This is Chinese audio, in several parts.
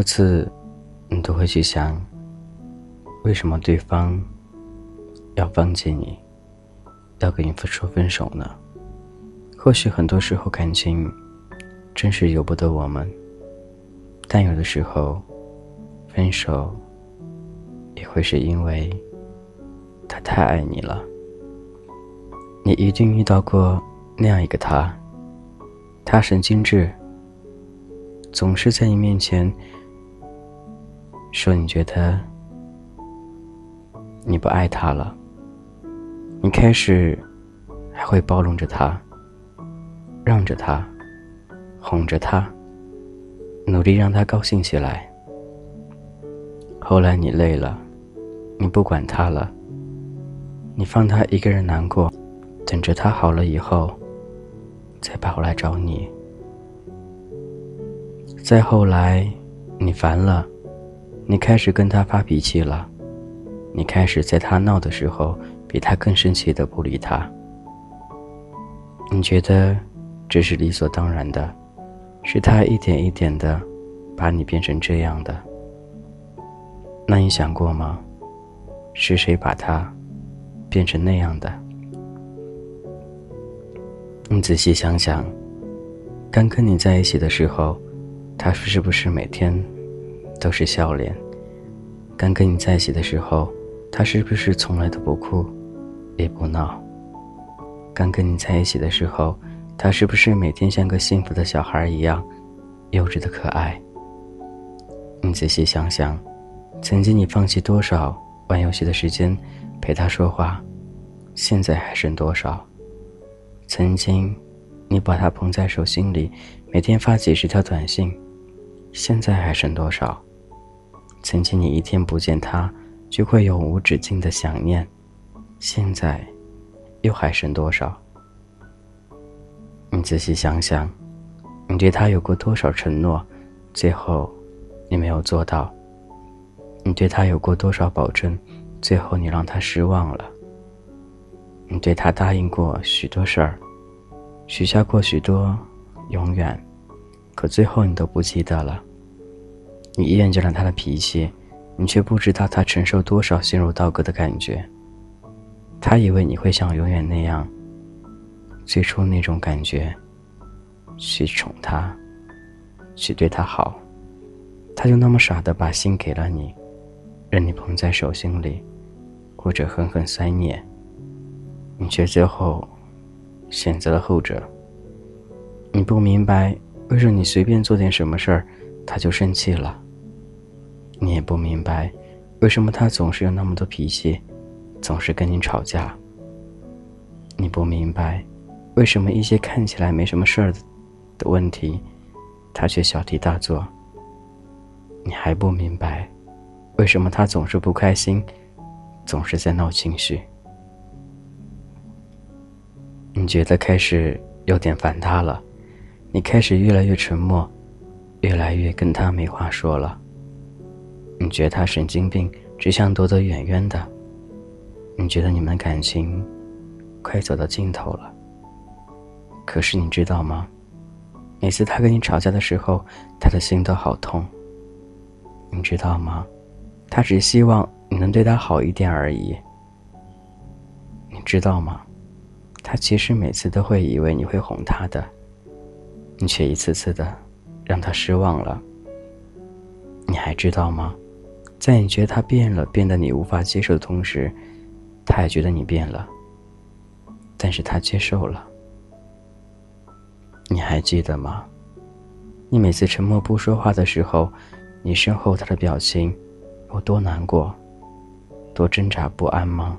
多次，你都会去想，为什么对方要放弃你，要跟你说分手呢？或许很多时候感情真是由不得我们，但有的时候分手也会是因为他太爱你了。你一定遇到过那样一个他，他神经质。总是在你面前说你觉得你不爱他了，你开始还会包容着他，让着他，哄着他，努力让他高兴起来。后来你累了，你不管他了，你放他一个人难过，等着他好了以后再跑来找你。再后来，你烦了，你开始跟他发脾气了，你开始在他闹的时候比他更生气的不理他。你觉得这是理所当然的，是他一点一点的把你变成这样的。那你想过吗？是谁把他变成那样的？你仔细想想，刚跟你在一起的时候。他是不是每天都是笑脸？刚跟你在一起的时候，他是不是从来都不哭也不闹？刚跟你在一起的时候，他是不是每天像个幸福的小孩一样幼稚的可爱？你仔细想想，曾经你放弃多少玩游戏的时间陪他说话，现在还剩多少？曾经你把他捧在手心里，每天发几十条短信。现在还剩多少？曾经你一天不见他，就会有无止境的想念。现在，又还剩多少？你仔细想想，你对他有过多少承诺，最后你没有做到？你对他有过多少保证，最后你让他失望了？你对他答应过许多事儿，许下过许多永远。可最后你都不记得了。你厌倦了他的脾气，你却不知道他承受多少心如刀割的感觉。他以为你会像永远那样，最初那种感觉，去宠他，去对他好，他就那么傻的把心给了你，任你捧在手心里，或者狠狠塞捏。你却最后选择了后者。你不明白。为什么你随便做点什么事儿，他就生气了？你也不明白，为什么他总是有那么多脾气，总是跟你吵架？你不明白，为什么一些看起来没什么事儿的问题，他却小题大做？你还不明白，为什么他总是不开心，总是在闹情绪？你觉得开始有点烦他了？你开始越来越沉默，越来越跟他没话说了。你觉得他神经病，只想躲得远远的。你觉得你们感情快走到尽头了。可是你知道吗？每次他跟你吵架的时候，他的心都好痛。你知道吗？他只希望你能对他好一点而已。你知道吗？他其实每次都会以为你会哄他的。你却一次次的让他失望了。你还知道吗？在你觉得他变了，变得你无法接受的同时，他也觉得你变了。但是他接受了。你还记得吗？你每次沉默不说话的时候，你身后他的表情有多难过，多挣扎不安吗？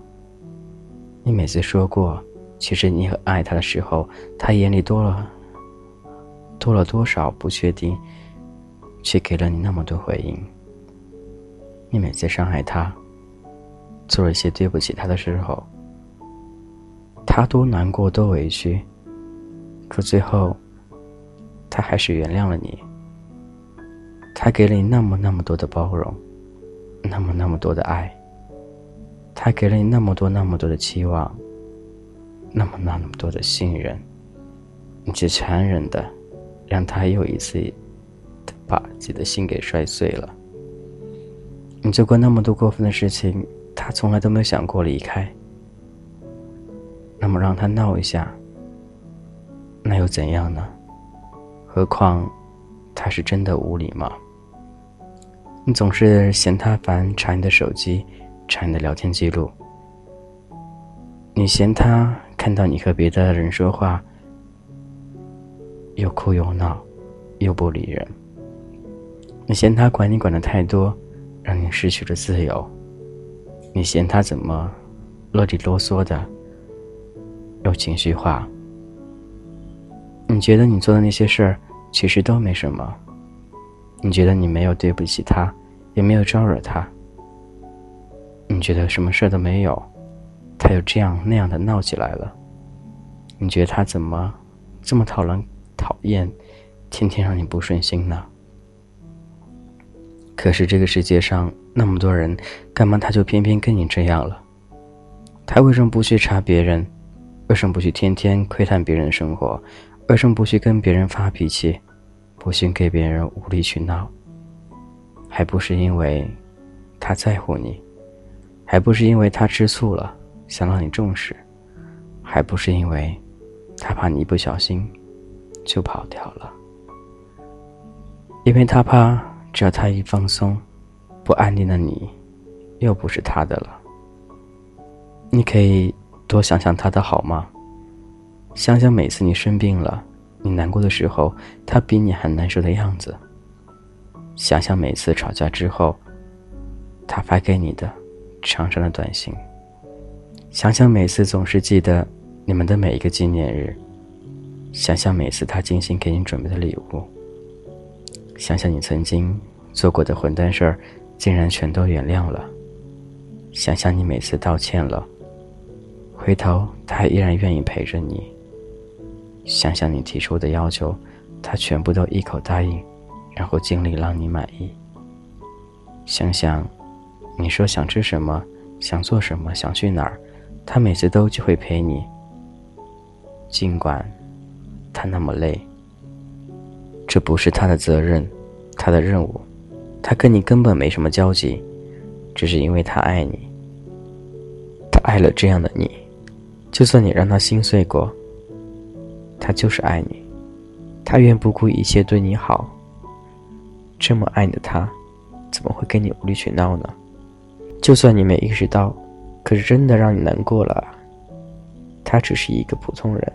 你每次说过，其实你很爱他的时候，他眼里多了。多了多少不确定，却给了你那么多回应。你每次伤害他，做了一些对不起他的时候，他多难过多委屈，可最后，他还是原谅了你。他给了你那么那么多的包容，那么那么多的爱，他给了你那么多那么多的期望，那么那么多的信任，你却残忍的。让他又一次把自己的心给摔碎了。你做过那么多过分的事情，他从来都没有想过离开。那么让他闹一下，那又怎样呢？何况，他是真的无理吗？你总是嫌他烦，查你的手机，查你的聊天记录。你嫌他看到你和别的人说话，又哭又闹，又不理人。你嫌他管你管的太多，让你失去了自由。你嫌他怎么啰里啰嗦的，又情绪化。你觉得你做的那些事儿其实都没什么。你觉得你没有对不起他，也没有招惹他。你觉得什么事都没有。他又这样那样的闹起来了，你觉得他怎么这么讨人讨厌，天天让你不顺心呢？可是这个世界上那么多人，干嘛他就偏偏跟你这样了？他为什么不去查别人？为什么不去天天窥探别人的生活？为什么不去跟别人发脾气？不去给别人无理取闹？还不是因为他在乎你？还不是因为他吃醋了？想让你重视，还不是因为，他怕你一不小心就跑掉了。因为他怕，只要他一放松，不安定的你，又不是他的了。你可以多想想他的好吗？想想每次你生病了，你难过的时候，他比你还难受的样子。想想每次吵架之后，他发给你的长长的短信。想想每次总是记得你们的每一个纪念日，想想每次他精心给你准备的礼物，想想你曾经做过的混蛋事儿，竟然全都原谅了。想想你每次道歉了，回头他还依然愿意陪着你。想想你提出的要求，他全部都一口答应，然后尽力让你满意。想想，你说想吃什么，想做什么，想去哪儿。他每次都就会陪你，尽管他那么累。这不是他的责任，他的任务，他跟你根本没什么交集，只是因为他爱你。他爱了这样的你，就算你让他心碎过，他就是爱你，他愿不顾一切对你好。这么爱你的他，怎么会跟你无理取闹呢？就算你没意识到。可是真的让你难过了，他只是一个普通人。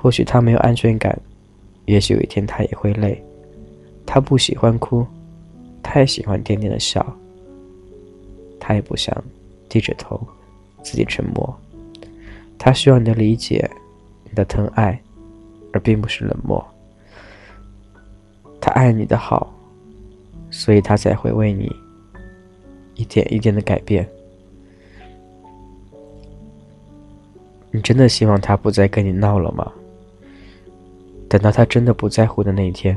或许他没有安全感，也许有一天他也会累。他不喜欢哭，他也喜欢甜甜的笑。他也不想低着头，自己沉默。他需要你的理解，你的疼爱，而并不是冷漠。他爱你的好，所以他才会为你。一点一点的改变，你真的希望他不再跟你闹了吗？等到他真的不在乎的那一天，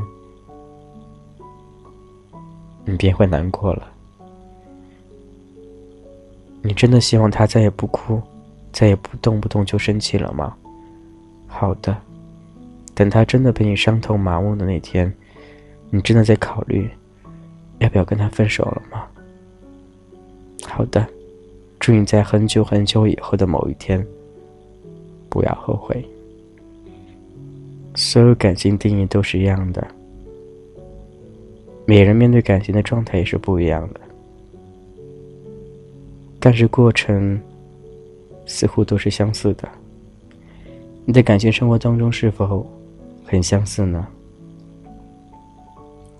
你便会难过了。你真的希望他再也不哭，再也不动不动就生气了吗？好的，等他真的被你伤透麻木的那天，你真的在考虑要不要跟他分手了吗？好的，祝你在很久很久以后的某一天，不要后悔。所有感情定义都是一样的，每人面对感情的状态也是不一样的，但是过程似乎都是相似的。你的感情生活当中是否很相似呢？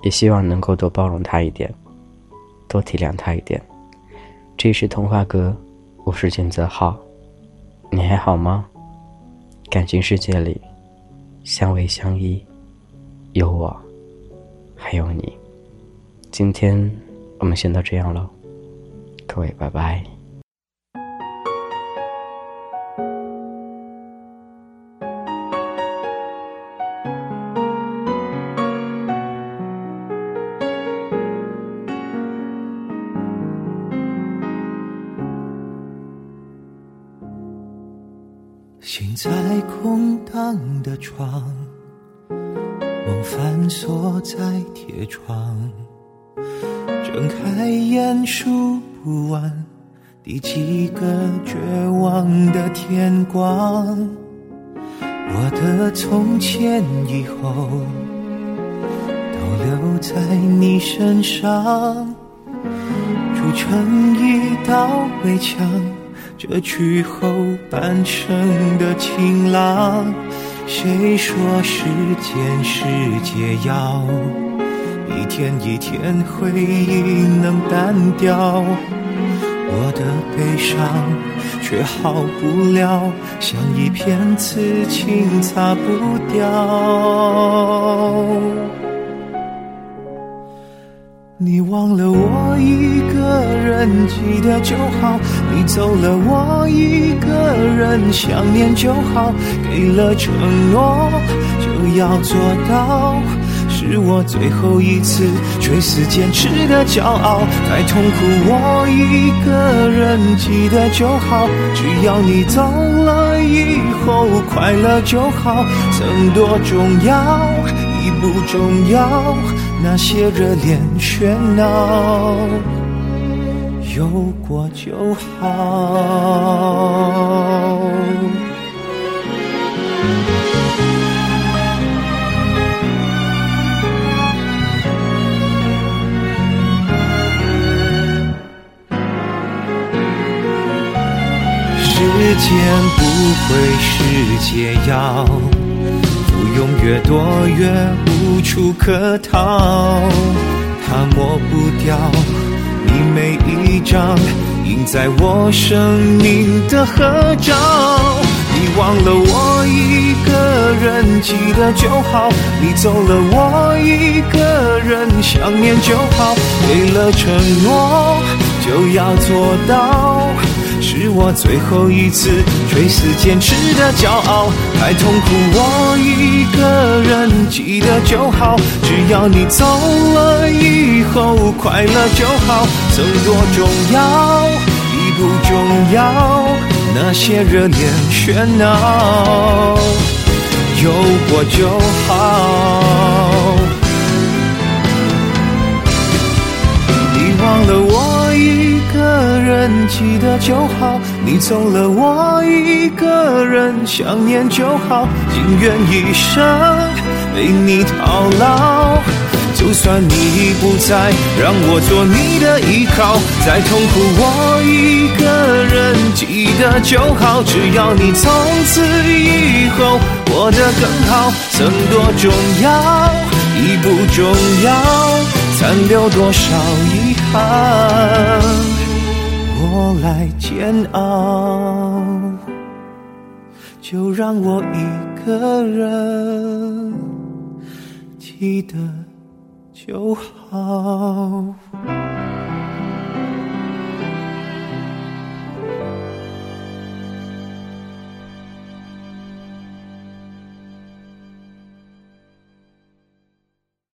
也希望能够多包容他一点，多体谅他一点。这是童话哥，我是简泽浩，你还好吗？感情世界里，相偎相依，有我，还有你。今天我们先到这样喽，各位拜拜。心在空的床，梦反锁在铁窗，睁开眼数不完第几个绝望的天光。我的从前以后都留在你身上，筑成一道围墙，遮去后半生的晴朗。谁说时间是解药？一天一天回忆能淡掉，我的悲伤却好不了，像一片刺青擦不掉。你忘了我一个人，记得就好。你走了，我一个人想念就好。给了承诺，就要做到。是我最后一次垂死坚持的骄傲。太痛苦，我一个人记得就好。只要你走了以后快乐就好。曾多重要，已不重要。那些热恋喧闹，有过就好。时间不会是解药。不用越多越无处可逃，它抹不掉你每一张印在我生命的合照。你忘了我一个人记得就好，你走了我一个人想念就好，给了承诺就要做到。是我最后一次垂死坚持的骄傲，太痛苦，我一个人记得就好。只要你走了以后快乐就好，曾多重要已不重要，那些热恋喧闹有过就好。你忘了我人记得就好，你走了我一个人想念就好，情愿一生为你套牢。就算你已不在，让我做你的依靠。再痛苦我一个人记得就好，只要你从此以后过得更好。曾多重要已不重要，残留多少遗憾，来煎熬。就让我一个人记得。就好。